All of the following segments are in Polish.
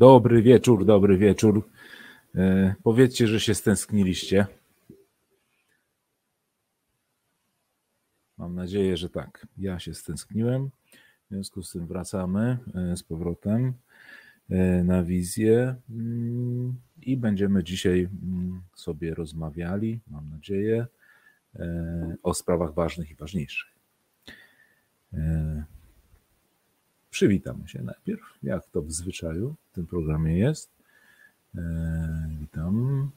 Dobry wieczór, dobry wieczór. E, powiedzcie, że się stęskniliście. Mam nadzieję, że tak. Ja się stęskniłem. W związku z tym wracamy e, z powrotem e, na wizję mm, i będziemy dzisiaj mm, sobie rozmawiali, mam nadzieję, o sprawach ważnych i ważniejszych. Przywitamy się najpierw, jak to w zwyczaju w tym programie jest. E, witam.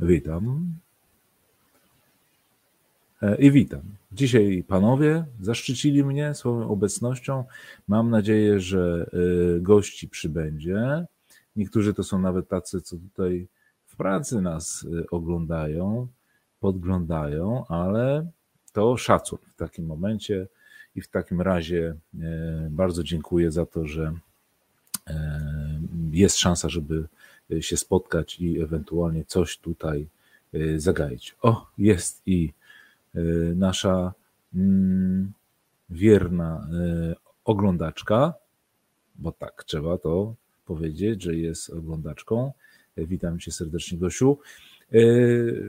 Witam. E, I witam. Dzisiaj panowie zaszczycili mnie swoją obecnością. Mam nadzieję, że e, gości przybędzie. Niektórzy to są nawet tacy, co tutaj w pracy nas oglądają, podglądają, ale to szacun w takim momencie i w takim razie e, bardzo dziękuję za to, że e, jest szansa, żeby się spotkać i ewentualnie coś tutaj e, zagaić. O, jest i nasza mm, wierna oglądaczka, bo tak trzeba to powiedzieć, że jest oglądaczką. Witam cię serdecznie, Gosiu. E,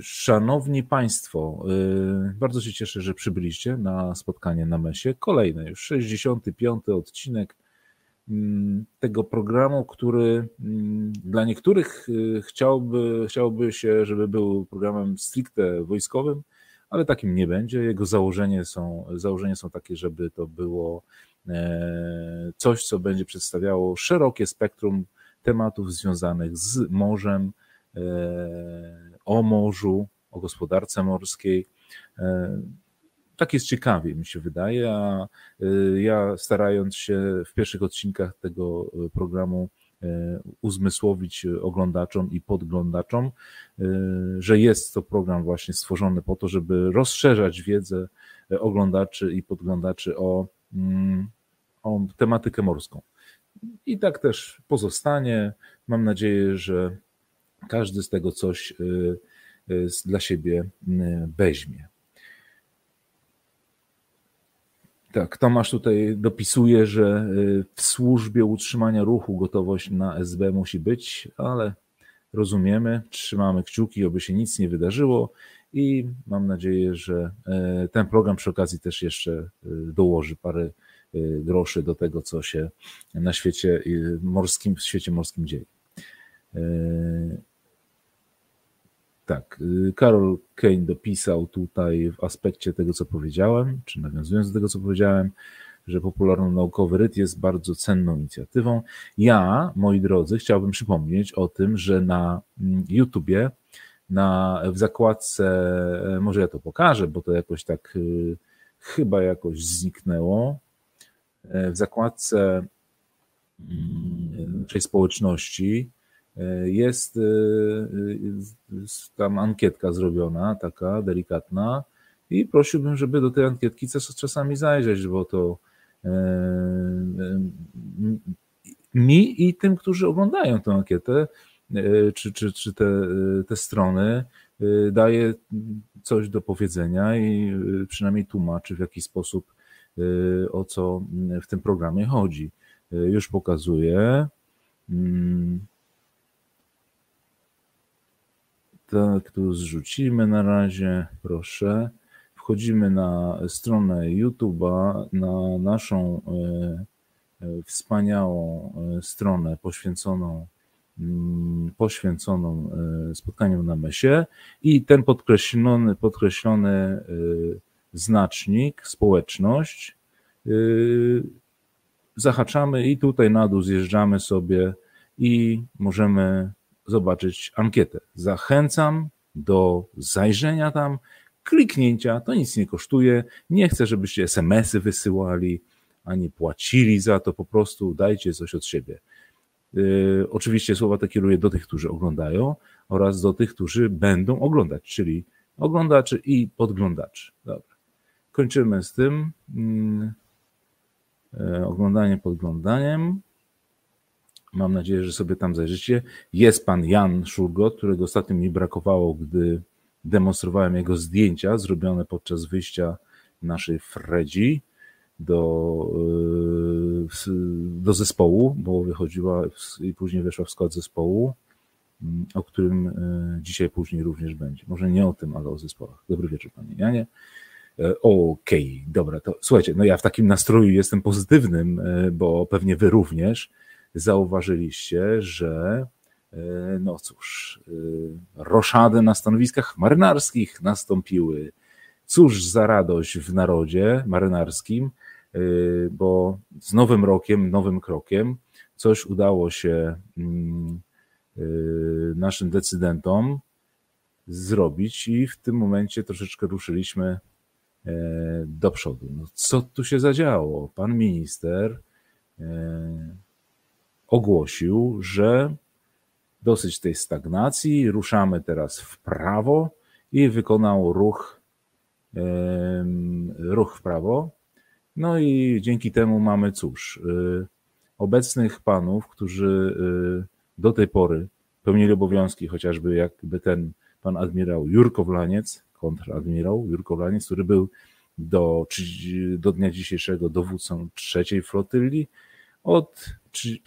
szanowni Państwo, e, bardzo się cieszę, że przybyliście na spotkanie na Mesie. Kolejny, już 65. odcinek mm, tego programu, który mm, dla niektórych e, chciałby, chciałby się, żeby był programem stricte wojskowym, ale takim nie będzie. Jego założenie są, założenia są takie, żeby to było coś, co będzie przedstawiało szerokie spektrum tematów związanych z morzem, o morzu, o gospodarce morskiej. E, tak jest ciekawie, mi się wydaje, a e, ja starając się w pierwszych odcinkach tego e, programu uzmysłowić oglądaczom i podglądaczom, że jest to program właśnie stworzony po to, żeby rozszerzać wiedzę oglądaczy i podglądaczy o, mm, o tematykę morską. I tak też pozostanie. Mam nadzieję, że każdy z tego coś y, y, dla siebie y, weźmie. Tak, Tomasz tutaj dopisuje, że w służbie utrzymania ruchu gotowość na SB musi być, ale rozumiemy, trzymamy kciuki, aby się nic nie wydarzyło i mam nadzieję, że ten program przy okazji też jeszcze dołoży parę groszy do tego, co się na świecie morskim, w świecie morskim dzieje. Tak, y, Karol Kane dopisał tutaj w aspekcie tego, co powiedziałem, czy nawiązując do tego, co powiedziałem, że popularno-naukowy RYT jest bardzo cenną inicjatywą. Ja, moi drodzy, chciałbym przypomnieć o tym, że na mm, YouTubie, na, w zakładce, e, może ja to pokażę, bo to jakoś tak y, chyba jakoś zniknęło, e, w zakładce mm, naszej społeczności jest y, y, tam ankietka zrobiona, taka delikatna, i prosiłbym, żeby do tej ankietki czasami zajrzeć, bo to e, e, mi i tym, którzy oglądają tę ankietę, e, czy, czy, czy te, te strony, daje coś do powiedzenia i przynajmniej tłumaczy w jaki sposób, o co w tym programie chodzi. Już pokazuję. Mm, Tak, tu zrzucimy na razie, proszę. Wchodzimy na stronę YouTube'a, na naszą e, e, wspaniałą e, stronę poświęconą mm, poświęconą spotkaniu na mesie i ten podkreślony, podkreślony znacznik, społeczność, zahaczamy i tutaj na dół zjeżdżamy sobie i możemy zobaczyć ankietę. Zachęcam do zajrzenia tam, kliknięcia, to nic nie kosztuje. Nie chcę, żebyście SMS-y wysyłali, ani płacili za to, po prostu dajcie coś od siebie. Yy, oczywiście słowa te kieruję do tych, którzy oglądają oraz do tych, którzy będą oglądać, czyli oglądaczy i podglądaczy. Dobra. Kończymy z tym. Yy, oglądanie podglądaniem. Mam nadzieję, że sobie tam zajrzycie. Jest pan Jan Szurgot, którego ostatnio mi brakowało, gdy demonstrowałem jego zdjęcia zrobione podczas wyjścia naszej Fredzi do, yy, do zespołu, bo wychodziła i później weszła w skład zespołu, mm, o którym dzisiaj później również będzie. Może nie o tym, ale o zespołach. Dobry wieczór, panie Janie. Okej, okay, dobra, to słuchajcie, no ja w takim nastroju jestem pozytywnym, bo pewnie wy również zauważyliście, że no cóż, roszady na stanowiskach marynarskich nastąpiły. Cóż za radość w narodzie marynarskim, y, bo z nowym rokiem, nowym krokiem coś udało się mm, naszym decydentom zrobić i w tym momencie troszeczkę ruszyliśmy e, do przodu. No, co tu się zadziało? Pan minister e, ogłosił, że dosyć tej stagnacji, ruszamy teraz w prawo i wykonał ruch ruch w prawo. No i dzięki temu mamy cóż, y, obecnych panów, którzy y, do tej pory pełnili obowiązki, chociażby jakby ten pan admirał Jurko Wlaniec, kontradmirał Jurko Wlaniec, który był do, do dnia dzisiejszego dowódcą trzeciej flotyli. Od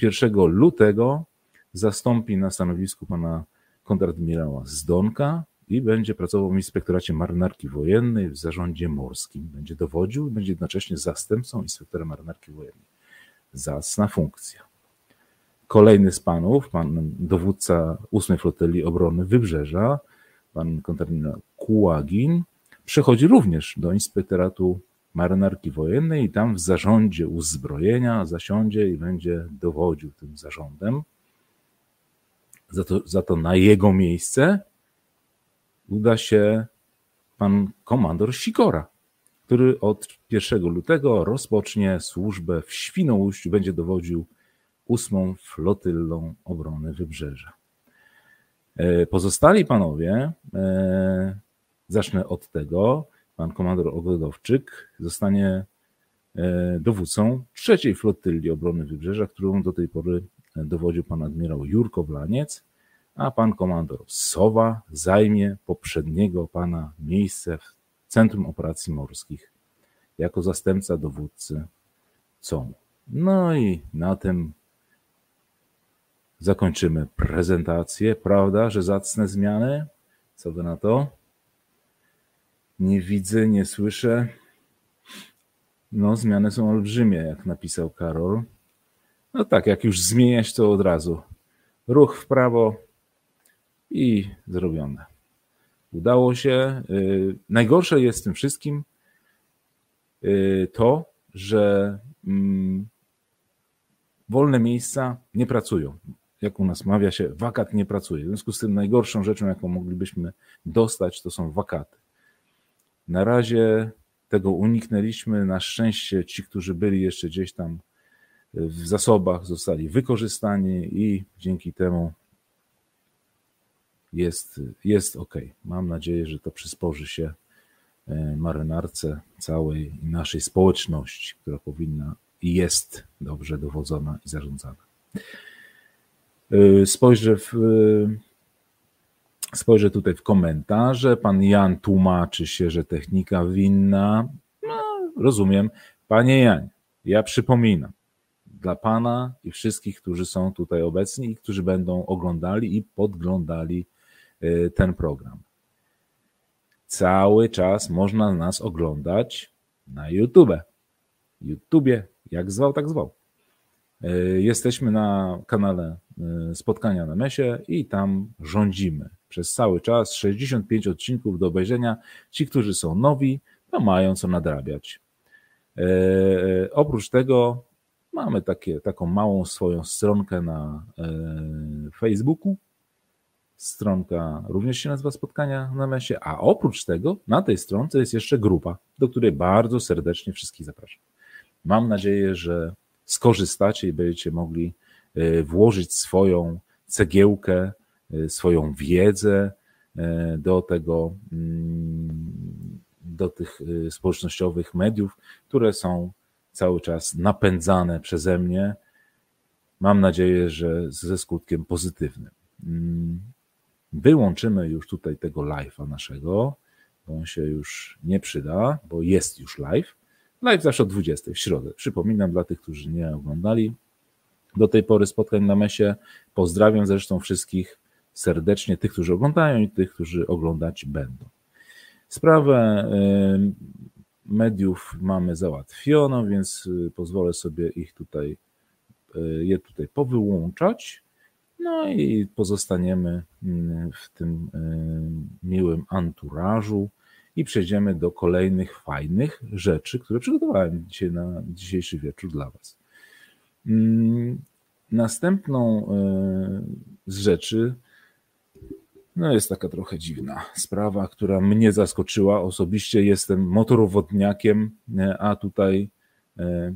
1 lutego zastąpi na stanowisku pana kontradmirała Zdonka, i będzie pracował w Inspektoracie Marynarki Wojennej w zarządzie morskim. Będzie dowodził i będzie jednocześnie zastępcą inspektora marynarki wojennej. Zacna funkcja. Kolejny z panów, pan dowódca 8 Flotylii Obrony Wybrzeża, pan kontradmirał Kułagin, przechodzi również do Inspektoratu Marynarki Wojennej i tam w zarządzie uzbrojenia zasiądzie i będzie dowodził tym zarządem. Za to, za to na jego miejsce uda się pan komandor Sikora, który od 1 lutego rozpocznie służbę w Świnoujściu, będzie dowodził ósmą flotylą obrony wybrzeża. E, pozostali panowie, e, zacznę od tego, pan komandor Ogodowczyk zostanie e, dowódcą trzeciej flotyli obrony wybrzeża, którą do tej pory dowodził pan admirał Jurko Blaniec a pan komandor Sowa zajmie poprzedniego pana miejsce w Centrum Operacji Morskich jako zastępca dowódcy COM. No i na tym zakończymy prezentację. Prawda, że zacne zmiany? Co wy na to? Nie widzę, nie słyszę. No, zmiany są olbrzymie, jak napisał Karol. No tak, jak już zmieniać, to od razu. Ruch w prawo, i zrobione. Udało się. Y, najgorsze jest w tym wszystkim y, to, że mm, wolne miejsca nie pracują. Jak u nas mawia się, wakat nie pracuje. W związku z tym najgorszą rzeczą, jaką moglibyśmy dostać, to są wakaty. Na razie tego uniknęliśmy. Na szczęście ci, którzy byli jeszcze gdzieś tam w zasobach, zostali wykorzystani i dzięki temu jest, jest ok. Mam nadzieję, że to przysporzy się e, marynarce całej naszej społeczności, która powinna i jest dobrze dowodzona i zarządzana. E, spojrzę, w, e, spojrzę tutaj w komentarze. Pan Jan tłumaczy się, że technika winna. No, rozumiem. Panie Jan, ja przypominam, dla Pana i wszystkich, którzy są tutaj obecni i którzy będą oglądali i podglądali Y, ten program. Cały czas można nas oglądać na YouTube. YouTubie, jak zwał, tak zwał. Y, jesteśmy na kanale y, Spotkania na Mesie i tam rządzimy przez cały czas. 65 odcinków do obejrzenia. Ci, którzy są nowi, to mają co nadrabiać. Oprócz tego mamy takie, taką małą swoją stronkę na Facebooku, Stronka również się nazywa Spotkania na Mesie, a oprócz tego na tej stronce jest jeszcze grupa, do której bardzo serdecznie wszystkich zapraszam. Mam nadzieję, że skorzystacie i będziecie mogli e, włożyć swoją cegiełkę, e, swoją wiedzę e, do tego, mm, do tych społecznościowych mediów, które są cały czas napędzane przeze mnie. Mam nadzieję, że ze skutkiem pozytywnym. Mm, Wyłączymy już tutaj tego live'a naszego, bo on się już nie przyda, bo jest już live. Live zawsze o 20 w środę. Przypominam dla tych, którzy nie oglądali do tej pory spotkań na mesie. Pozdrawiam zresztą wszystkich serdecznie, tych, którzy oglądają i tych, którzy oglądać będą. Sprawę mediów mamy załatwioną, więc y, pozwolę sobie ich tutaj, y, je tutaj powyłączać. No i pozostaniemy w tym y, miłym anturażu i przejdziemy do kolejnych fajnych rzeczy, które przygotowałem dzisiaj na dzisiejszy wieczór dla Was. Mm, następną z rzeczy no jest taka trochę dziwna sprawa, która mnie zaskoczyła. Osobiście jestem motorowodniakiem, e, a tutaj e,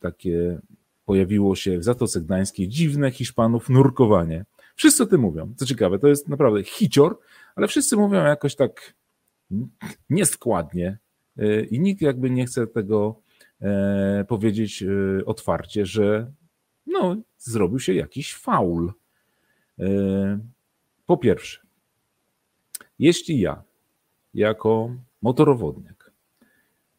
takie pojawiło się w Zatoce Gdańskiej dziwne Hiszpanów nurkowanie. Wszyscy o tym mówią. Co ciekawe, to jest naprawdę hicior, ale wszyscy mówią jakoś tak nieskładnie e, i nikt jakby nie chce tego powiedzieć otwarcie, że no, zrobił się jakiś faul. Po pierwsze, jeśli ja, jako motorowodnik,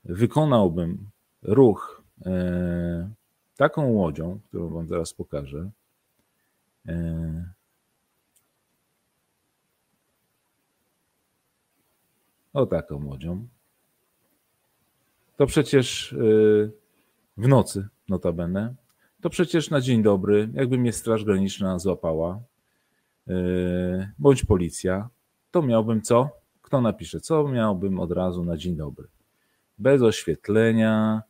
wykonałbym ruch e, taką łodzią, którą Wam zaraz pokażę, o taką łodzią, to przecież e, w nocy, notabene, to przecież na dzień dobry, jakby mnie Straż Graniczna złapała, bądź policja, to miałbym co? Kto napisze? Co miałbym od razu na dzień dobry? Bez oświetlenia,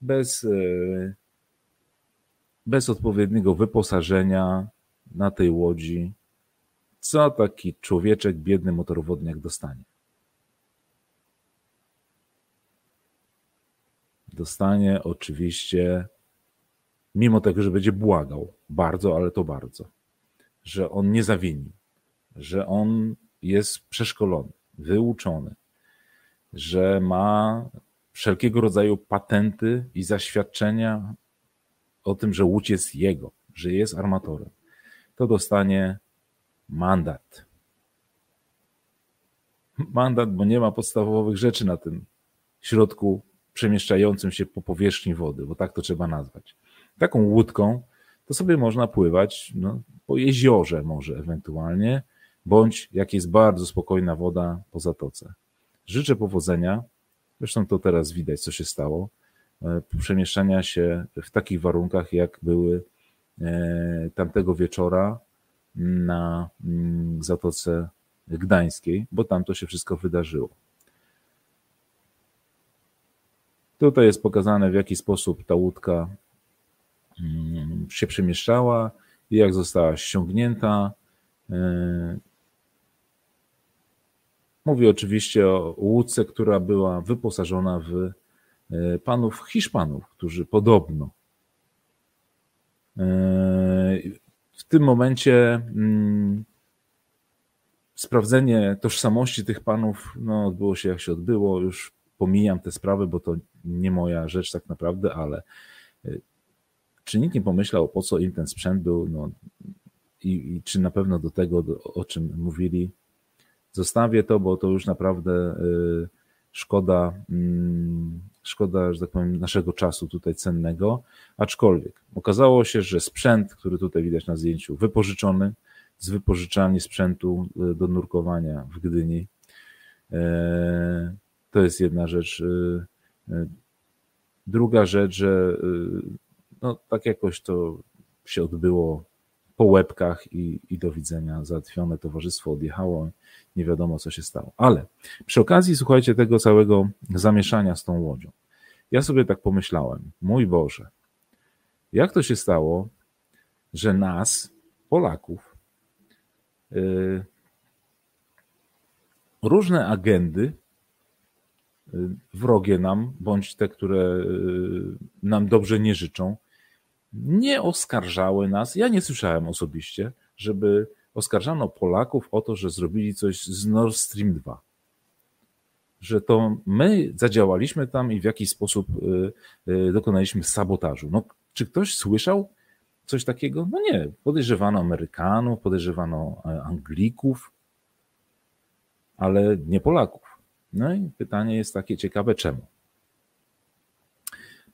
bez, e, bez odpowiedniego wyposażenia na tej łodzi. Co taki człowieczek, biedny motorowodniak dostanie? Dostanie oczywiście, mimo tego, że będzie błagał, bardzo, ale to bardzo, że on nie zawini, że on jest przeszkolony, wyuczony, że ma wszelkiego rodzaju patenty i zaświadczenia o tym, że łódź jest jego, że jest armatorem, to dostanie mandat. Mandat, bo nie ma podstawowych rzeczy na tym środku przemieszczającym się po powierzchni wody, bo tak to trzeba nazwać. Taką łódką to sobie można pływać no, po jeziorze może ewentualnie, bądź jak jest bardzo spokojna woda po zatoce. Życzę powodzenia. Zresztą to teraz widać, co się stało. E, przemieszczania się w takich warunkach, jak były e, tamtego wieczora na mm, Zatoce Gdańskiej, bo tam to się wszystko wydarzyło. Tutaj jest pokazane, w jaki sposób ta łódka mm, się przemieszczała i jak została ściągnięta. E, Mówię oczywiście o łódce, która była wyposażona w e, panów Hiszpanów, którzy podobno e, w tym momencie mm, sprawdzenie tożsamości tych panów no, odbyło się jak się odbyło. Już pomijam te sprawy, bo to nie moja rzecz tak naprawdę, ale e, czy nikt nie pomyślał, po co im ten sprzęt był no, i, i czy na pewno do tego, do, o czym mówili, Zostawię to, bo to już naprawdę y, szkoda, mm, szkoda, że tak powiem, naszego czasu tutaj cennego. Aczkolwiek okazało się, że sprzęt, który tutaj widać na zdjęciu, wypożyczony z wypożyczalni sprzętu y, do nurkowania w Gdyni, y, to jest jedna rzecz. Druga rzecz, że no, tak jakoś to się odbyło po łebkach i, i do widzenia, załatwione, towarzystwo odjechało, nie wiadomo co się stało. Ale przy okazji, słuchajcie, tego całego zamieszania z tą łodzią, ja sobie tak pomyślałem, mój Boże, jak to się stało, że nas, Polaków, yy, różne agendy, wrogie nam, bądź te, które yy, nam dobrze nie życzą, nie oskarżały nas. Ja nie słyszałem osobiście, żeby oskarżano Polaków o to, że zrobili coś z Nord Stream 2. Że to my zadziałaliśmy tam i w jakiś sposób y, y, dokonaliśmy sabotażu. No, czy ktoś słyszał coś takiego? No nie. Podejrzewano Amerykanów, podejrzewano e, Anglików, ale nie Polaków. No i pytanie jest takie ciekawe, czemu?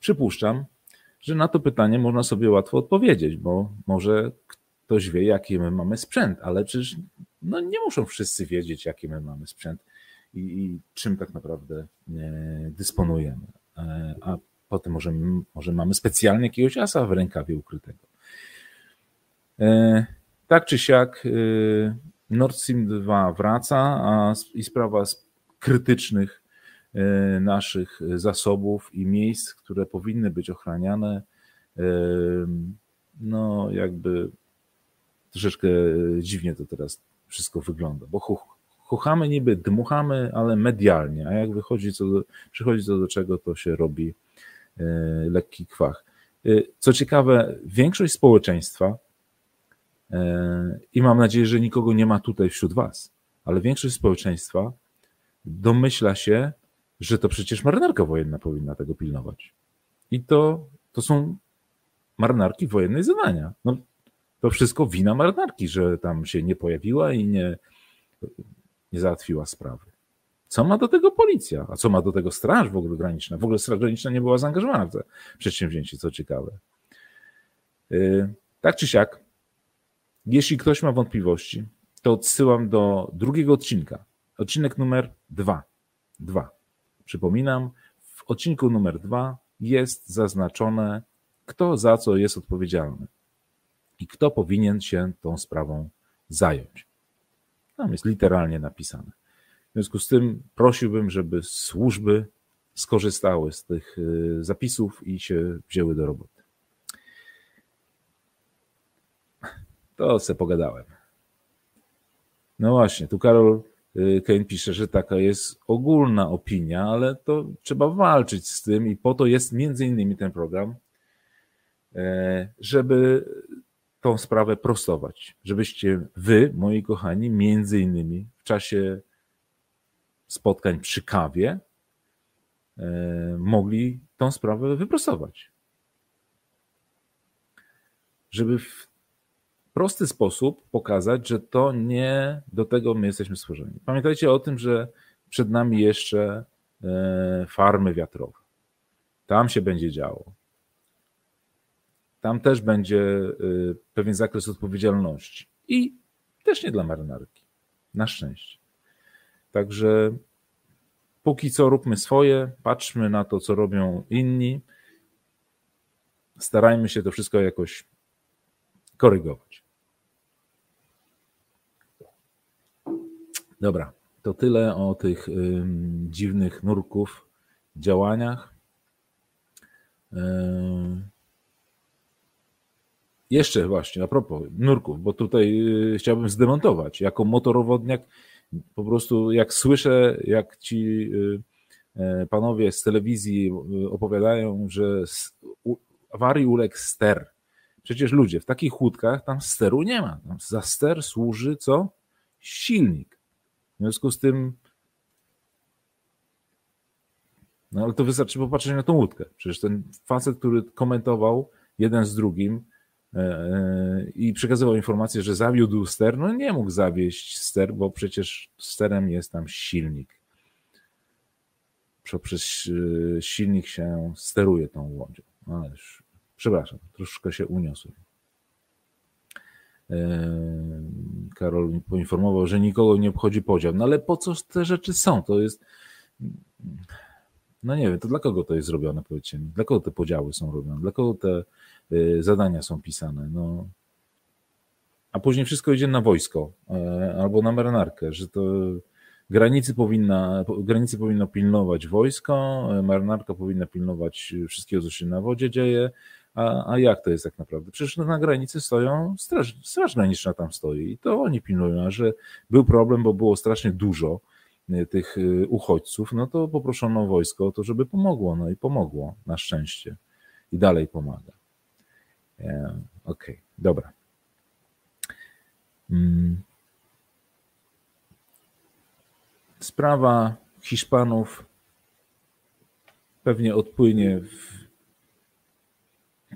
przypuszczam, że na to pytanie można sobie łatwo odpowiedzieć, bo może ktoś wie, jaki my mamy sprzęt, ale przecież no, nie muszą wszyscy wiedzieć, jaki my mamy sprzęt i, i czym tak naprawdę dysponujemy. E, a potem może, może mamy specjalnie jakiegoś asa w rękawie ukrytego. E, tak czy siak e, Nord Stream 2 wraca a, i sprawa krytycznych naszych zasobów i miejsc, które powinny być ochraniane, no jakby troszeczkę dziwnie to teraz wszystko wygląda, bo chuchamy niby, dmuchamy, ale medialnie, a jak wychodzi co do, przychodzi co do czego, to się robi e, lekki kwach. E, co ciekawe, większość społeczeństwa, e, i mam nadzieję, że nikogo nie ma tutaj wśród Was, ale większość społeczeństwa domyśla się, że to przecież marynarka wojenna powinna tego pilnować. I to, to są marynarki wojennej zadania. No, to wszystko wina marynarki, że tam się nie pojawiła i nie, nie załatwiła sprawy. Co ma do tego policja? A co ma do tego Straż w ogóle graniczna? W ogóle Straż Graniczna nie była zaangażowana w to przedsięwzięcie, co ciekawe. Y, tak czy siak, jeśli ktoś ma wątpliwości, to odsyłam do drugiego odcinka. Odcinek numer dwa. Dwa. Przypominam, w odcinku numer dwa jest zaznaczone, kto za co jest odpowiedzialny i kto powinien się tą sprawą zająć. Tam jest literalnie napisane. W związku z tym prosiłbym, żeby służby skorzystały z tych y, zapisów i się wzięły do roboty. To se pogadałem. No właśnie, tu Karol Kane pisze, że taka jest ogólna opinia, ale to trzeba walczyć z tym i po to jest między innymi ten program, e, żeby tą sprawę prostować, żebyście wy, moi kochani, między innymi w czasie spotkań przy kawie e, mogli tą sprawę wyprostować. Żeby w prosty sposób pokazać, że to nie do tego my jesteśmy stworzeni. Pamiętajcie o tym, że przed nami jeszcze e, farmy wiatrowe. Tam się będzie działo tam też będzie y, pewien zakres odpowiedzialności. I też nie dla marynarki. Na szczęście. Także póki co róbmy swoje, patrzmy na to, co robią inni. Starajmy się to wszystko jakoś korygować. Dobra, to tyle o tych y, dziwnych nurków, działaniach. Y, jeszcze właśnie, a propos nurków, bo tutaj y, chciałbym zdemontować. Jako motorowodniak po prostu jak słyszę, jak ci y, e, panowie z telewizji y, opowiadają, że awarii uległ ster. Przecież ludzie, w takich łódkach tam steru nie ma. Tam za ster służy co? Silnik. W związku z tym no ale to wystarczy popatrzeć na tą łódkę. Przecież ten facet, który komentował jeden z drugim, E, e, i przekazywał informację, że zawiódł ster. No nie mógł zawieść ster, bo przecież sterem jest tam silnik. Przez e, silnik się steruje tą łodzią. No przepraszam, troszkę się uniosłem. Karol poinformował, że nikogo nie obchodzi podział. No ale po co te rzeczy są? To jest. No nie wiem, to dla kogo to jest zrobione, powiedzcie mi? Dla kogo te podziały są robione? Dla kogo te Y, zadania są pisane. No. A później wszystko idzie na wojsko e, albo na marynarkę, że to granicy, powinna, granicy powinno pilnować wojsko, e, marynarka powinna pilnować wszystkiego, co się na wodzie dzieje, a, a jak to jest tak naprawdę? Przecież na granicy stoją, straż, straż graniczna tam stoi i to oni pilnują, a że był problem, bo było strasznie dużo e, tych uchodźców, no to poproszono wojsko o to, żeby pomogło, no i pomogło, na szczęście. I dalej pomaga. Okej, okay, dobra. Mm. Sprawa Hiszpanów pewnie odpłynie w,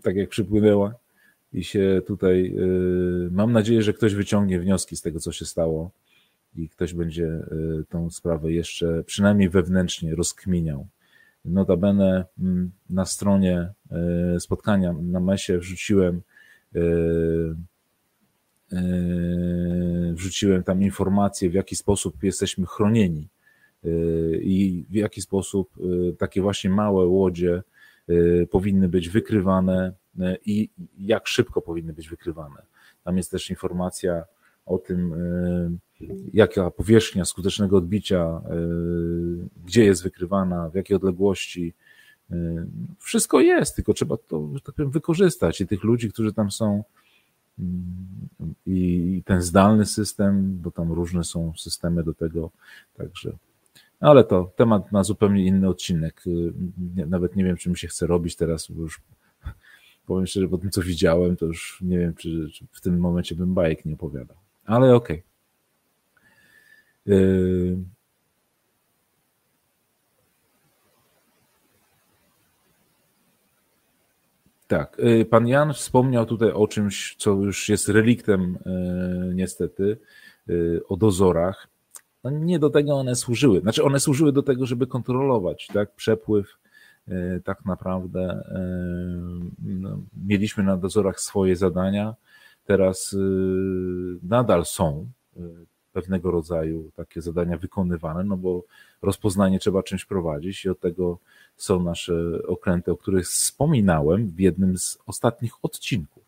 tak jak przypłynęła i się tutaj y, mam nadzieję, że ktoś wyciągnie wnioski z tego, co się stało i ktoś będzie y, tą sprawę jeszcze przynajmniej wewnętrznie rozkminiał. Notabene mm, na stronie spotkania na mesie wrzuciłem wrzuciłem tam informacje, w jaki sposób jesteśmy chronieni i w jaki sposób takie właśnie małe łodzie powinny być wykrywane i jak szybko powinny być wykrywane. Tam jest też informacja o tym, e, jaka powierzchnia skutecznego odbicia, gdzie jest wykrywana, w jakiej odległości. Wszystko jest, tylko trzeba to, tak powiem, wykorzystać i tych ludzi, którzy tam są, i ten zdalny system, bo tam różne są systemy do tego, także. Ale to temat na zupełnie inny odcinek. Nawet nie wiem, czy mi się chce robić teraz, bo już powiem szczerze, po tym co widziałem, to już nie wiem, czy, czy w tym momencie bym bajek nie opowiadał. Ale okej. Okay. Tak, yy, pan Jan wspomniał tutaj o czymś, co już jest reliktem yy, niestety, o dozorach. No nie do tego one służyły. Znaczy one służyły do tego, żeby kontrolować tak, przepływ E, tak naprawdę e, no, mieliśmy na dozorach swoje zadania, teraz e, nadal są pewnego rodzaju takie zadania wykonywane, no bo rozpoznanie trzeba czymś prowadzić i od tego są nasze okręty, o których wspominałem w jednym z ostatnich odcinków,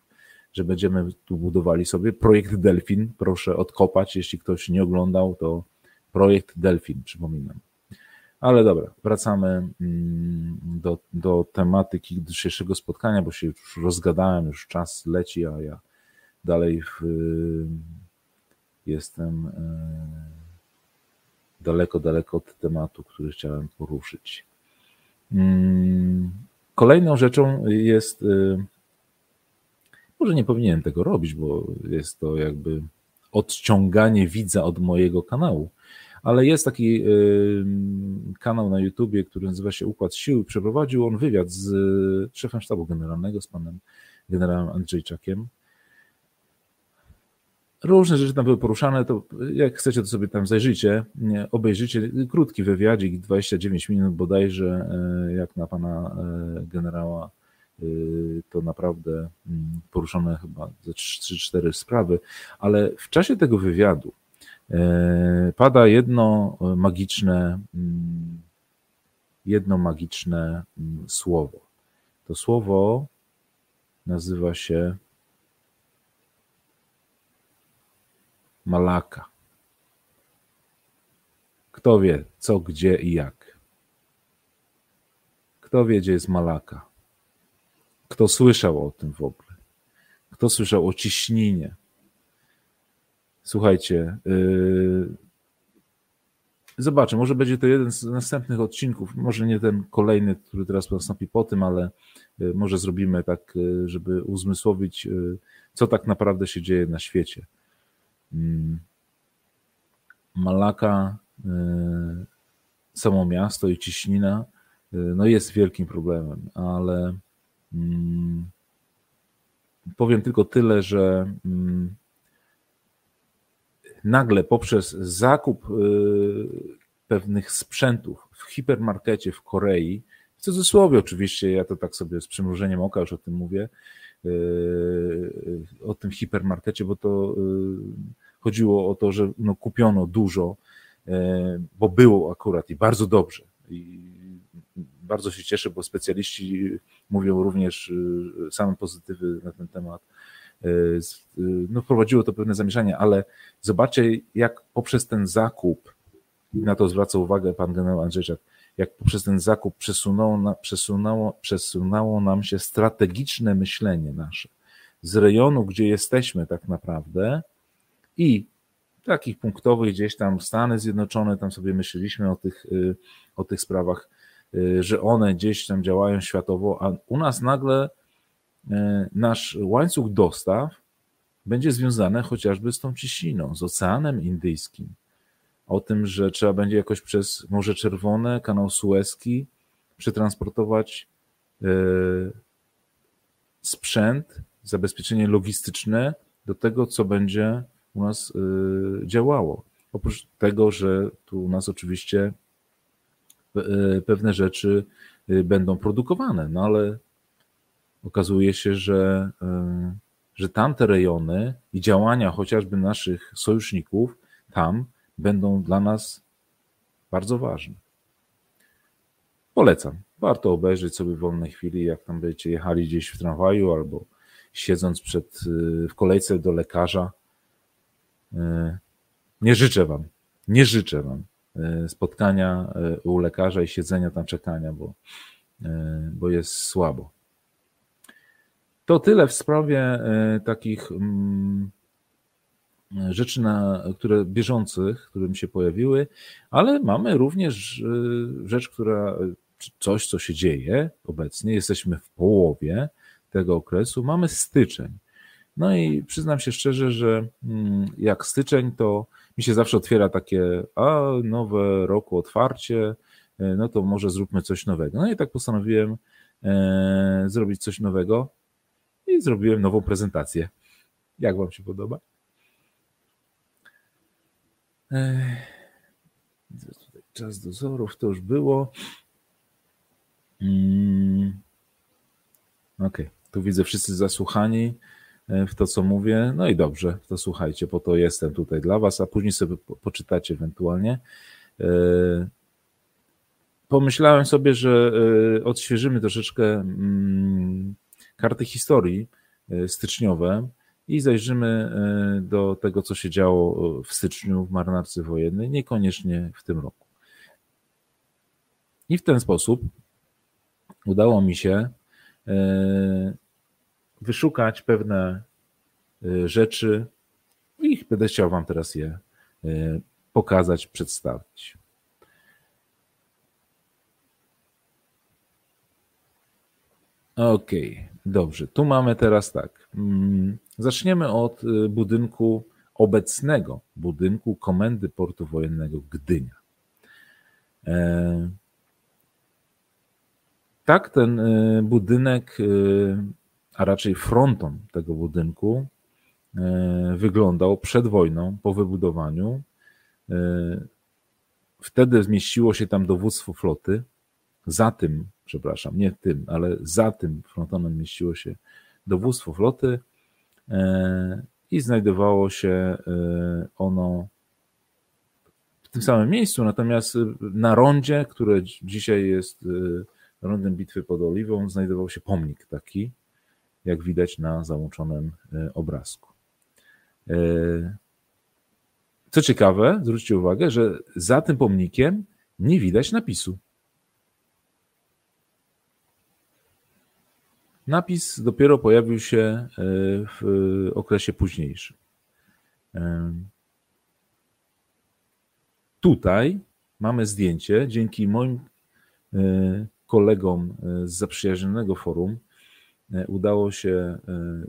że będziemy tu budowali sobie projekt Delfin. Proszę odkopać, jeśli ktoś nie oglądał, to projekt Delfin, przypominam. Ale dobra, wracamy mm, do, do tematyki dzisiejszego spotkania, bo się już rozgadałem, już czas leci, a ja dalej w, jestem e, daleko, daleko od tematu, który chciałem poruszyć. Mm, kolejną rzeczą jest, e, może nie powinienem tego robić, bo jest to jakby odciąganie widza od mojego kanału, ale jest taki kanał na YouTubie, który nazywa się Układ Sił. Przeprowadził on wywiad z szefem sztabu generalnego, z panem generałem Andrzejczakiem. Różne rzeczy tam były poruszane, to jak chcecie, to sobie tam zajrzyjcie, obejrzyjcie. Krótki wywiadzik, 29 minut bodajże, e, jak na pana generała, to naprawdę mm, poruszone chyba ze 3-4 sprawy, ale w czasie tego wywiadu E, pada jedno magiczne, mm, jedno magiczne mm, słowo. To słowo nazywa się Malaka. Kto wie, co, gdzie i jak? Kto wie, gdzie jest Malaka? Kto słyszał o tym w ogóle? Kto słyszał o ciśninie? Słuchajcie, yy, zobaczę, może będzie to jeden z następnych odcinków, może nie ten kolejny, który teraz nastąpi po tym, ale yy, może zrobimy tak, yy, żeby uzmysłowić, co tak naprawdę się dzieje na świecie. Mm. Malaka, samo miasto i ciśnina, no jest wielkim problemem, ale powiem tylko tyle, że mm, nagle poprzez zakup y, pewnych sprzętów w hipermarkecie w Korei, w cudzysłowie oczywiście, ja to tak sobie z przymrużeniem oka już o tym mówię, y, o tym hipermarkecie, bo to y, chodziło o to, że no kupiono dużo, bo było akurat i bardzo dobrze. I bardzo się cieszę, bo specjaliści mówią również same pozytywy na ten temat. E, no, wprowadziło to pewne zamieszanie, ale zobaczcie, jak poprzez ten zakup, na to zwraca uwagę pan generał Andrzejczak, jak poprzez ten zakup przesunęło, przesunęło, przesunęło nam się strategiczne myślenie nasze. Z rejonu, gdzie jesteśmy tak naprawdę i takich punktowych gdzieś tam Stany Zjednoczone, tam sobie myśleliśmy o tych, y, o tych sprawach, y, że one gdzieś tam działają światowo, a u nas nagle E, nasz łańcuch dostaw będzie związany chociażby z tą ciśniną, z Oceanem Indyjskim. O tym, że trzeba będzie jakoś przez Morze Czerwone, kanał Suezki przetransportować e, sprzęt, zabezpieczenie logistyczne do tego, co będzie u nas działało. Oprócz tego, że tu u nas oczywiście pewne rzeczy będą produkowane. No ale okazuje się, że, że tamte rejony i działania chociażby naszych sojuszników tam będą dla nas bardzo ważne. Polecam. Warto obejrzeć sobie w wolnej chwili, jak tam będziecie jechali gdzieś w tramwaju albo siedząc przed, w kolejce do lekarza. Nie życzę wam, nie życzę wam spotkania u lekarza i siedzenia tam czekania, bo, bo jest słabo. To tyle w sprawie e, takich mm, rzeczy, na, które bieżących, które mi się pojawiły, ale mamy również e, rzecz, która, coś, co się dzieje obecnie. Jesteśmy w połowie tego okresu. Mamy styczeń. No i przyznam się szczerze, że mm, jak styczeń, to mi się zawsze otwiera takie, a nowe roku otwarcie, e, no to może zróbmy coś nowego. No i tak postanowiłem e, zrobić coś nowego i zrobiłem nową prezentację. Jak Wam się podoba? Tutaj czas dozorów, to już było. Mm. Okej, okay. tu widzę wszyscy zasłuchani e, w to, co mówię. No i dobrze, to słuchajcie, po to jestem tutaj dla Was, a później sobie poczytacie ewentualnie. E, pomyślałem sobie, że e, odświeżymy troszeczkę mm, karty historii e, styczniowe i zajrzymy e, do tego, co się działo w styczniu w marynarce wojennej, niekoniecznie w tym roku. I w ten sposób udało mi się e, wyszukać pewne rzeczy i będę chciał Wam teraz je pokazać, przedstawić. Okay. Dobrze, tu mamy teraz tak. Mm, zaczniemy od y, budynku obecnego, budynku Komendy Portu Wojennego Gdynia. E, tak, ten y, budynek, y, a raczej fronton tego budynku e, wyglądał przed wojną, po wybudowaniu. E, wtedy zmieściło się tam dowództwo floty. Za tym przepraszam, nie tym, ale za tym frontonem mieściło się dowództwo floty e, i znajdowało się ono w tym samym miejscu, natomiast na rondzie, które dzisiaj jest rondem bitwy pod Oliwą, znajdował się pomnik taki, jak widać na załączonym obrazku. Co ciekawe, zwróćcie uwagę, że za tym pomnikiem nie widać napisu. Napis dopiero pojawił się e, w okresie późniejszym. Tutaj mamy zdjęcie, dzięki moim kolegom z zaprzyjaźnionego forum udało się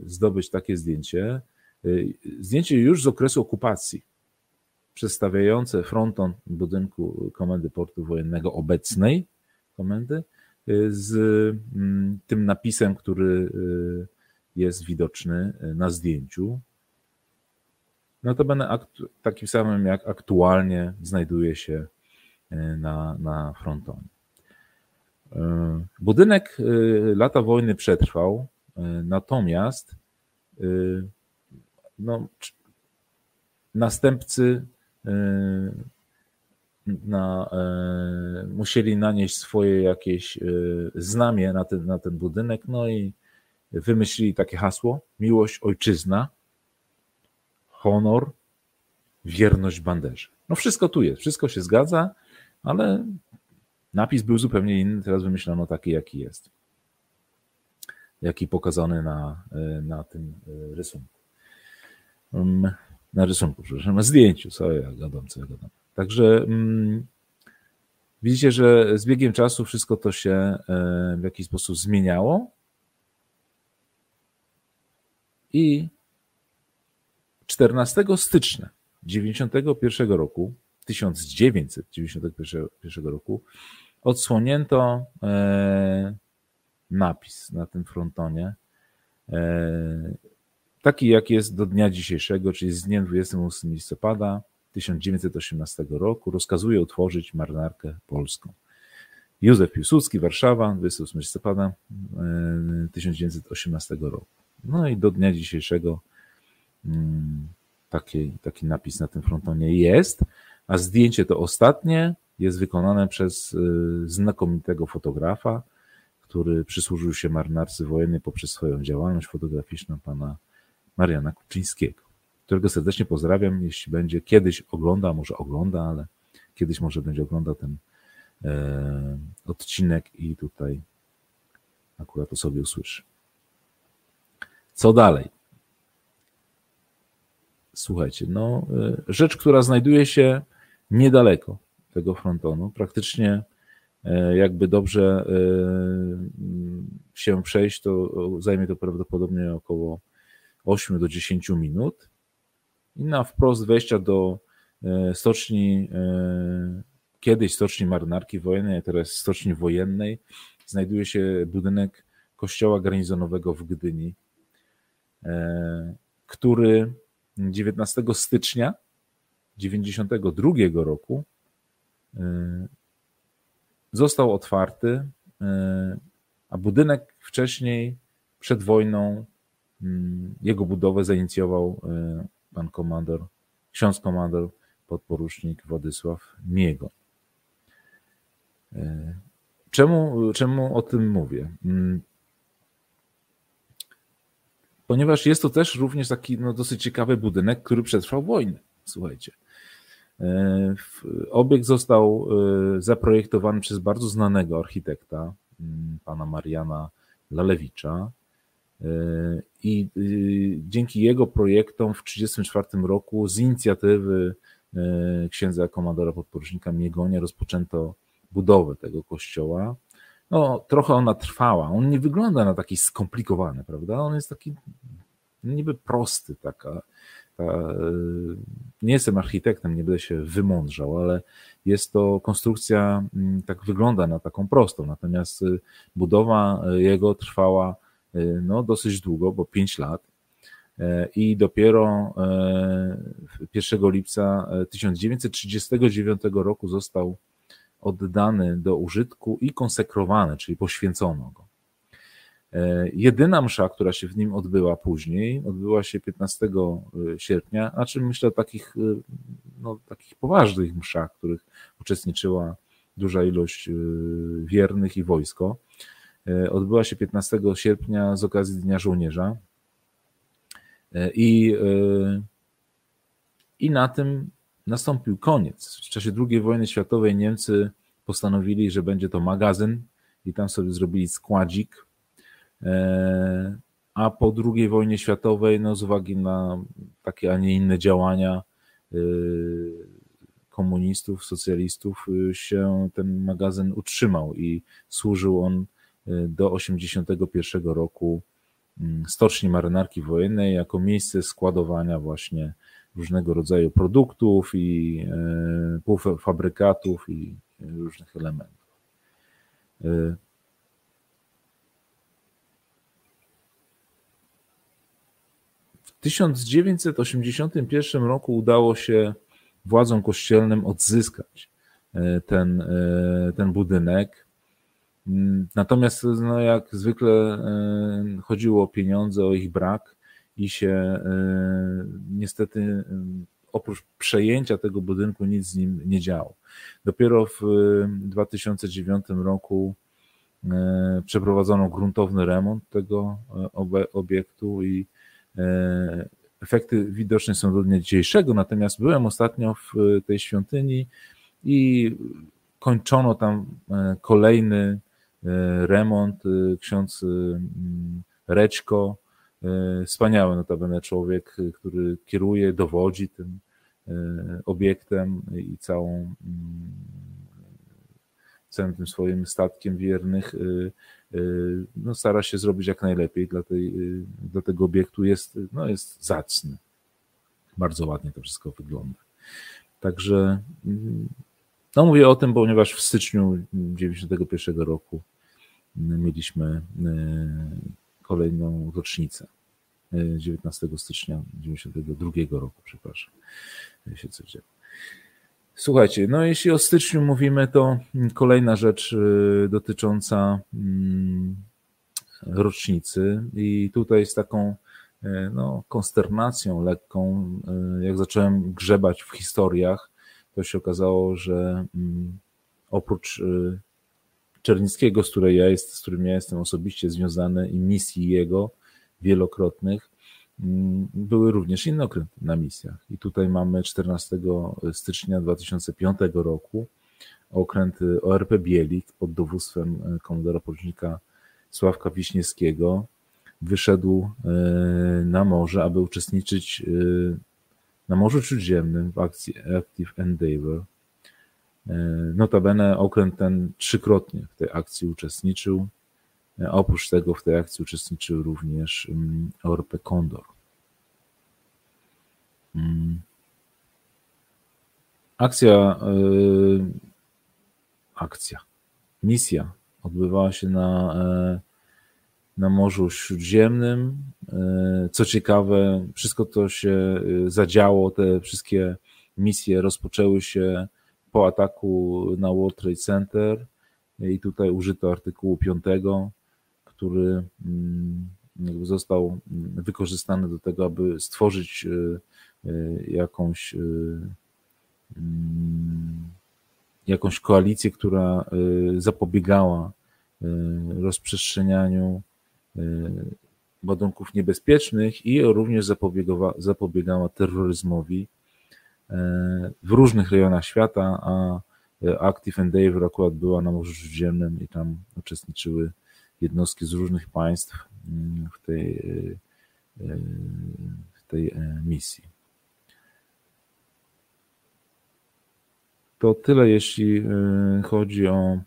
zdobyć takie zdjęcie. Zdjęcie już z okresu okupacji, przedstawiające fronton budynku Komendy Portu Wojennego obecnej komendy z mm, tym napisem, który jest widoczny na zdjęciu. Notabene takim samym jak aktualnie znajduje się na, na frontonie. Budynek lata wojny przetrwał, natomiast no, następcy na, e, musieli nanieść swoje jakieś e, znamie na ten, na ten budynek, no i wymyślili takie hasło: miłość, ojczyzna, honor, wierność banderze. No wszystko tu jest, wszystko się zgadza, ale napis był zupełnie inny, teraz wymyślono taki, jaki jest. Jaki pokazany na, e, na tym rysunku. Mm, na rysunku, przepraszam, na zdjęciu, co ja gadam, co ja gadam. Także mm, widzicie, że z biegiem czasu wszystko to się e, w jakiś sposób zmieniało. I 14 stycznia 91 roku, 1991 roku, odsłonięto e, napis na tym frontonie. E, taki jak jest do dnia dzisiejszego, czyli z dniem 28 listopada 1918 roku rozkazuje utworzyć marynarkę polską. Józef Piłsudski, Warszawa, 28 listopada 1918 roku. No i do dnia dzisiejszego mm, taki, taki napis na tym frontonie jest, a zdjęcie to ostatnie jest wykonane przez znakomitego fotografa, który przysłużył się marynarce wojennej poprzez swoją działalność fotograficzną pana Mariana Kuczyńskiego, którego serdecznie pozdrawiam, jeśli będzie kiedyś ogląda, może ogląda, ale kiedyś może będzie oglądał ten e, odcinek i tutaj akurat to sobie usłyszy. Co dalej? Słuchajcie, no, e, rzecz, która znajduje się niedaleko tego frontonu, praktycznie E, jakby dobrze e, się przejść, to zajmie to prawdopodobnie około 8 do 10 minut. I na wprost wejścia do e, stoczni, kiedyś stoczni marynarki wojennej, a teraz stoczni wojennej, znajduje się budynek kościoła garnizonowego w Gdyni, który 19 stycznia 1992 roku został otwarty, e, a budynek wcześniej, przed wojną, mm, jego budowę zainicjował pan komandor, ksiądz komandor, podporucznik Władysław Miego. Czemu, czemu o tym mówię? Ponieważ jest to też również taki no, dosyć ciekawy budynek, który przetrwał wojnę. Słuchajcie. Obiekt został e, zaprojektowany przez bardzo znanego architekta, mm, pana Mariana Lalewicza. E, I dzięki jego projektom w 1934 roku z inicjatywy księdza komandora podporucznika Miegonia rozpoczęto budowę tego kościoła. No, trochę ona trwała. On nie wygląda na taki skomplikowany, prawda? On jest taki niby prosty, taka ta, e, nie jestem architektem, nie będę się wymądrzał, ale jest to konstrukcja, mm, tak wygląda na taką prostą, natomiast y, budowa y, jego trwała y, no, dosyć długo, bo 5 lat e, i dopiero 1 e, lipca 1939 roku został oddany do użytku i konsekrowany, czyli poświęcono go. E, jedyna msza, która się w nim odbyła później, odbyła się 15 e, sierpnia, a czym myślę o takich, e, no, takich poważnych mszach, w których uczestniczyła duża ilość wiernych i wojsko. Odbyła się 15 sierpnia z okazji Dnia Żołnierza. I, i na tym nastąpił koniec. W czasie II wojny światowej Niemcy postanowili, że będzie to magazyn i tam sobie zrobili składzik a po II wojnie światowej, no z uwagi na takie, a nie inne działania e, komunistów, socjalistów, e, się ten magazyn utrzymał i służył on do 1981 roku mm, Stoczni Marynarki Wojennej jako miejsce składowania właśnie różnego rodzaju produktów i półfabrykatów i różnych elementów. 1981 roku udało się władzom kościelnym odzyskać e, ten, e, ten budynek. Mm, natomiast, no jak zwykle, e, chodziło o pieniądze, o ich brak i się niestety oprócz przejęcia tego budynku nic z nim nie działo. Dopiero w 2009 roku przeprowadzono gruntowny remont tego obiektu i efekty widoczne są do dnia dzisiejszego, natomiast byłem ostatnio w tej świątyni i kończono tam e, kolejny e, remont. Ksiądz Reczko, wspaniały notabene człowiek, który kieruje, dowodzi tym obiektem i całą całym tym swoim statkiem wiernych no, stara się zrobić jak najlepiej dla, tej, y, dla tego obiektu. Jest, no, jest zacny. Bardzo ładnie to wszystko wygląda. Także mm, no mówię o tym, ponieważ w styczniu 1991 roku mm, mieliśmy y, kolejną rocznicę. 19 stycznia 1992 roku, przepraszam, się co działo. Słuchajcie, no jeśli o styczniu mówimy, to kolejna rzecz dotycząca mm, rocznicy. I tutaj z taką no, konsternacją lekką, jak zacząłem grzebać w historiach, to się okazało, że mm, oprócz Czernickiego, z, której ja jest, z którym ja jestem osobiście związany i misji jego wielokrotnych, były również inne okręty na misjach. I tutaj mamy 14 stycznia 2005 roku okręty ORP Bielik pod dowództwem e, komendora porucznika Sławka Wiśniewskiego wyszedł e, na morze, aby uczestniczyć e, na Morzu Śródziemnym w akcji Active Endeavour notabene okręt ten trzykrotnie w tej akcji uczestniczył. E, oprócz tego w tej akcji uczestniczył również mm, ORP Kondor. Mm. Akcja, e, akcja, misja odbywała się na, na Morzu Śródziemnym. Co ciekawe, wszystko to się zadziało, te wszystkie misje rozpoczęły się po ataku na World Trade Center i tutaj użyto artykułu 5, który mm, został wykorzystany do tego, aby stworzyć e, e, jakąś e, mm, jakąś koalicję, która zapobiegała rozprzestrzenianiu ładunków niebezpiecznych i również zapobiegała, zapobiegała terroryzmowi w różnych rejonach świata, a Active Endeavour akurat była na Morzu Śródziemnym i tam uczestniczyły jednostki z różnych państw mm, w tej, e, w tej e, misji. To tyle, jeśli e, chodzi o,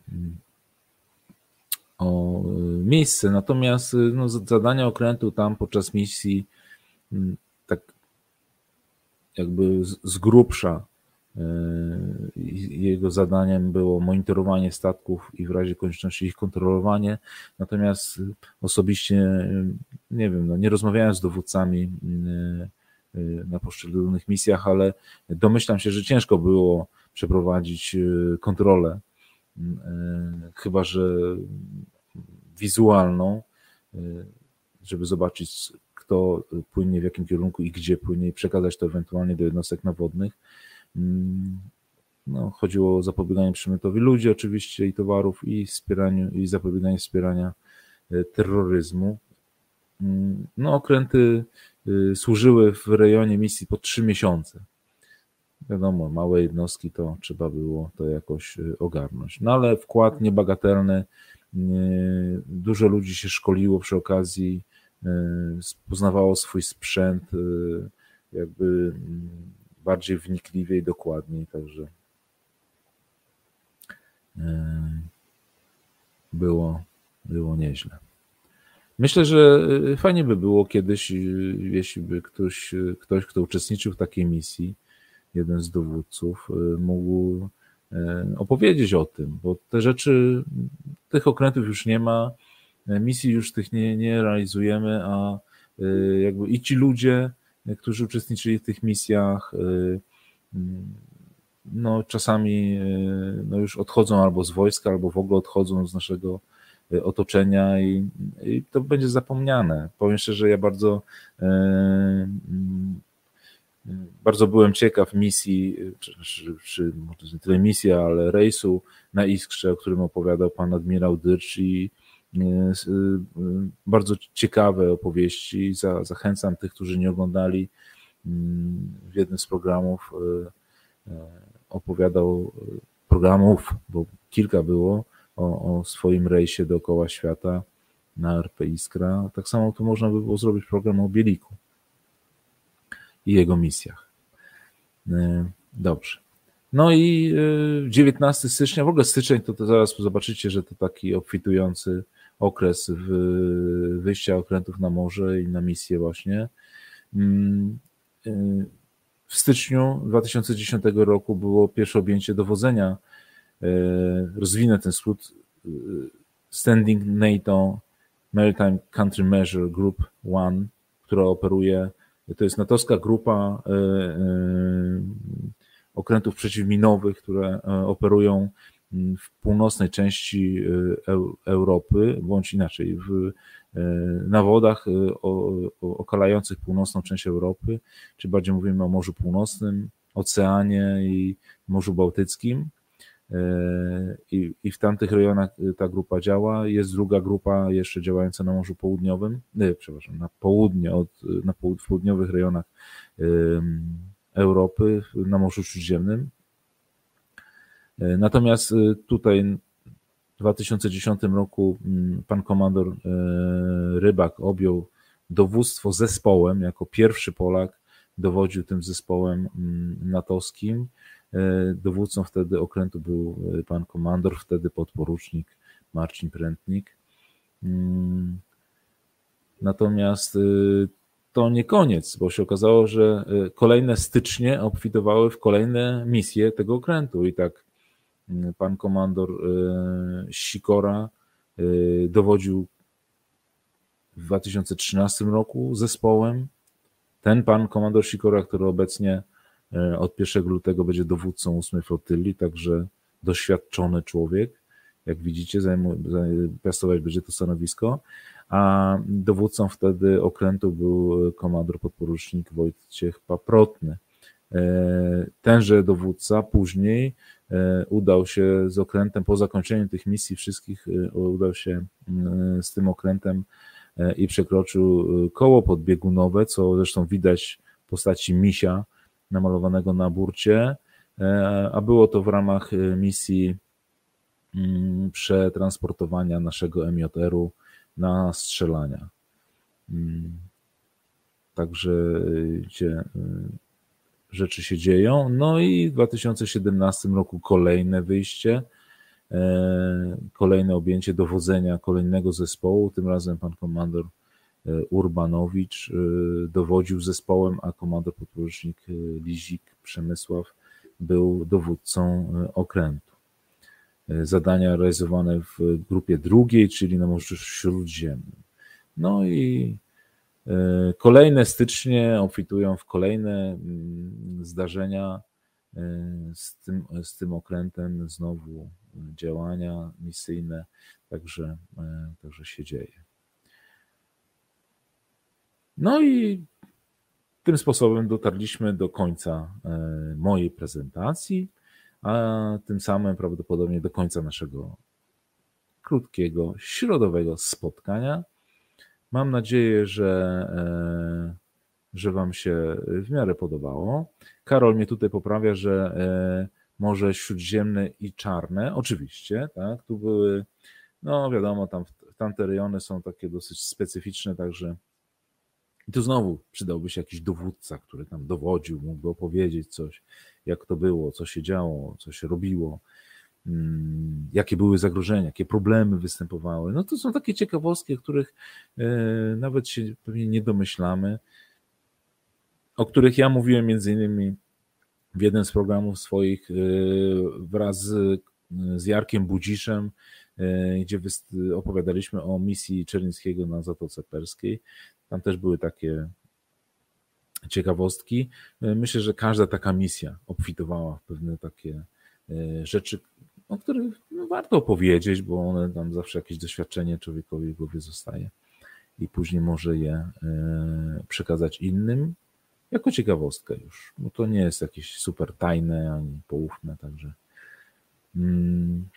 o miejsce. Natomiast no, zadania okrętu tam podczas misji mm, jakby z grubsza e, jego zadaniem było monitorowanie statków i w razie konieczności ich kontrolowanie. Natomiast osobiście, nie wiem, no nie rozmawiałem z dowódcami e, na poszczególnych misjach, ale domyślam się, że ciężko było przeprowadzić kontrolę, chyba że wizualną, żeby zobaczyć kto płynie, w jakim kierunku i gdzie płynie i przekazać to ewentualnie do jednostek nawodnych. Mm, no, chodziło o zapobieganie przemytowi ludzi oczywiście i towarów i wspieraniu i zapobieganie wspierania e, terroryzmu. Mm, no, okręty y, służyły w rejonie misji po trzy miesiące. Wiadomo, małe jednostki to trzeba było to jakoś y, ogarnąć. No ale wkład niebagatelny. Y, dużo ludzi się szkoliło przy okazji poznawało swój sprzęt jakby mm, bardziej wnikliwie i dokładniej, także e, było, było nieźle. Myślę, że fajnie by było kiedyś, jeśli by ktoś, ktoś, kto uczestniczył w takiej misji, jeden z dowódców, mógł opowiedzieć o tym, bo te rzeczy, tych okrętów już nie ma, E, misji już tych nie, nie realizujemy, a e, jakby i ci ludzie, e, którzy uczestniczyli w tych misjach, mm, no czasami no już odchodzą albo z wojska, albo w ogóle odchodzą z naszego otoczenia i, i to będzie zapomniane. Powiem szczerze, ja bardzo mm, bardzo byłem ciekaw misji, czy, czy, czy może nie tyle misji, ale rejsu na Iskrze, o którym opowiadał pan admirał Dyrcz i Y, bardzo ciekawe opowieści. Zachęcam tych, którzy nie oglądali. Mm, w jednym z programów y, opowiadał programów, bo kilka było, o, o swoim rejsie dookoła świata na RP Iskra. Tak samo tu można by było zrobić program o Bieliku i jego misjach. Dobrze. No i 19 stycznia, w ogóle styczeń to, to zaraz zobaczycie, że to taki obfitujący okres wyjścia okrętów na morze i na misję właśnie. Mm, y, w styczniu 2010 roku było pierwsze objęcie dowodzenia. Y, rozwinę ten skrót y, Standing NATO Maritime Country Measure Group One, która operuje, to jest natowska grupa okrętów przeciwminowych, które operują w północnej części Europy, bądź inaczej, w, na wodach okalających północną część Europy, czy bardziej mówimy o Morzu Północnym, Oceanie i Morzu Bałtyckim. I, I w tamtych rejonach ta grupa działa. Jest druga grupa jeszcze działająca na Morzu Południowym, nie, przepraszam, na południe, od, na południowych rejonach Europy, na Morzu Śródziemnym. Natomiast tutaj w 2010 roku pan komandor Rybak objął dowództwo zespołem, jako pierwszy Polak dowodził tym zespołem natowskim E, dowódcą wtedy okrętu był e, pan komandor, wtedy podporucznik Marcin Prętnik. Mm. Natomiast e, to nie koniec, bo się okazało, że kolejne stycznie obfitowały w kolejne misje tego okrętu i tak mm, pan komandor Sikora dowodził w 2013 roku zespołem. Ten pan komandor Sikora, który obecnie E, od 1 lutego będzie dowódcą 8 flotyli, także doświadczony człowiek. Jak widzicie, piastować będzie to stanowisko. A dowódcą wtedy okrętu był komandor podporucznik Wojciech Paprotny. E, tenże dowódca później e, udał się z okrętem, po zakończeniu tych misji wszystkich, udał się z tym okrętem i przekroczył koło podbiegunowe, co zresztą widać w postaci misia, namalowanego na burcie, e, a było to w ramach e, misji mm, przetransportowania naszego MJR-u na strzelania. Mm. Także e, rzeczy się dzieją. No i w 2017 roku kolejne wyjście, kolejne objęcie dowodzenia kolejnego zespołu. Tym razem pan komandor E, Urbanowicz e, dowodził zespołem, a komandor podporucznik e, Lizik Przemysław był dowódcą okrętu. Zadania realizowane w grupie drugiej, czyli na Morzu Śródziemnym. No i kolejne stycznie obfitują w kolejne mm, zdarzenia z tym, z tym okrętem, znowu działania misyjne, także, także się dzieje. No i tym sposobem dotarliśmy do końca e, mojej prezentacji, a tym samym prawdopodobnie do końca naszego krótkiego, środowego spotkania. Mam nadzieję, że, e, że Wam się w miarę podobało. Karol mnie tutaj poprawia, że e, Morze Śródziemne i Czarne, oczywiście, tak, tu były, no wiadomo, tam tamte rejony są takie dosyć specyficzne, także i tu znowu przydałby się jakiś dowódca, który tam dowodził, mógłby opowiedzieć coś, jak to było, co się działo, co się robiło, jakie były zagrożenia, jakie problemy występowały. No to są takie ciekawostki, o których e, nawet się pewnie nie domyślamy, o których ja mówiłem między innymi w jednym z programów swoich e, wraz z, Jarkiem Budziszem, e, gdzie opowiadaliśmy o misji Czernińskiego na Zatoce Perskiej. Tam też były takie ciekawostki. Myślę, że każda taka misja obfitowała w pewne takie rzeczy, o których no, warto opowiedzieć, bo one tam zawsze jakieś doświadczenie człowiekowi w głowie zostaje i później może je e, przekazać innym jako ciekawostkę już, bo to nie jest jakieś super tajne ani poufne, także mm,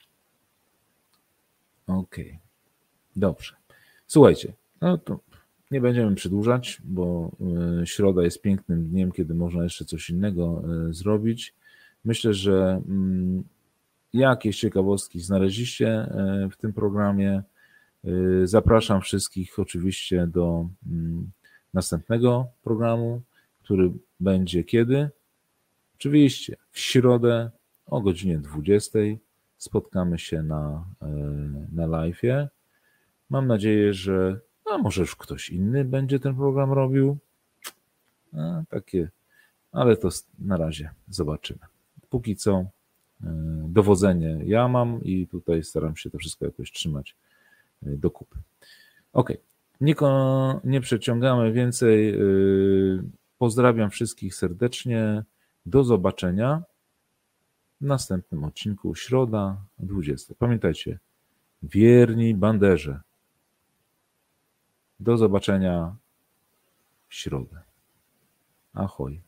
okej, okay. dobrze. Słuchajcie, no to nie będziemy przedłużać, bo e, środa jest pięknym dniem, kiedy można jeszcze coś innego e, zrobić. Myślę, że mm, jakieś ciekawostki znaleźliście e, w tym programie. Zapraszam wszystkich oczywiście do mm, następnego programu, który będzie kiedy? Oczywiście w środę o godzinie 20 spotkamy się na, na live. Mam nadzieję, że a może już ktoś inny będzie ten program robił. A, takie, ale to na razie zobaczymy. Póki co e, dowodzenie ja mam i tutaj staram się to wszystko jakoś trzymać e, do kupy. Ok, nie, nie przeciągamy więcej. E, pozdrawiam wszystkich serdecznie. Do zobaczenia w następnym odcinku, środa 20. Pamiętajcie, wierni banderze. Do zobaczenia w środę. Ahoj.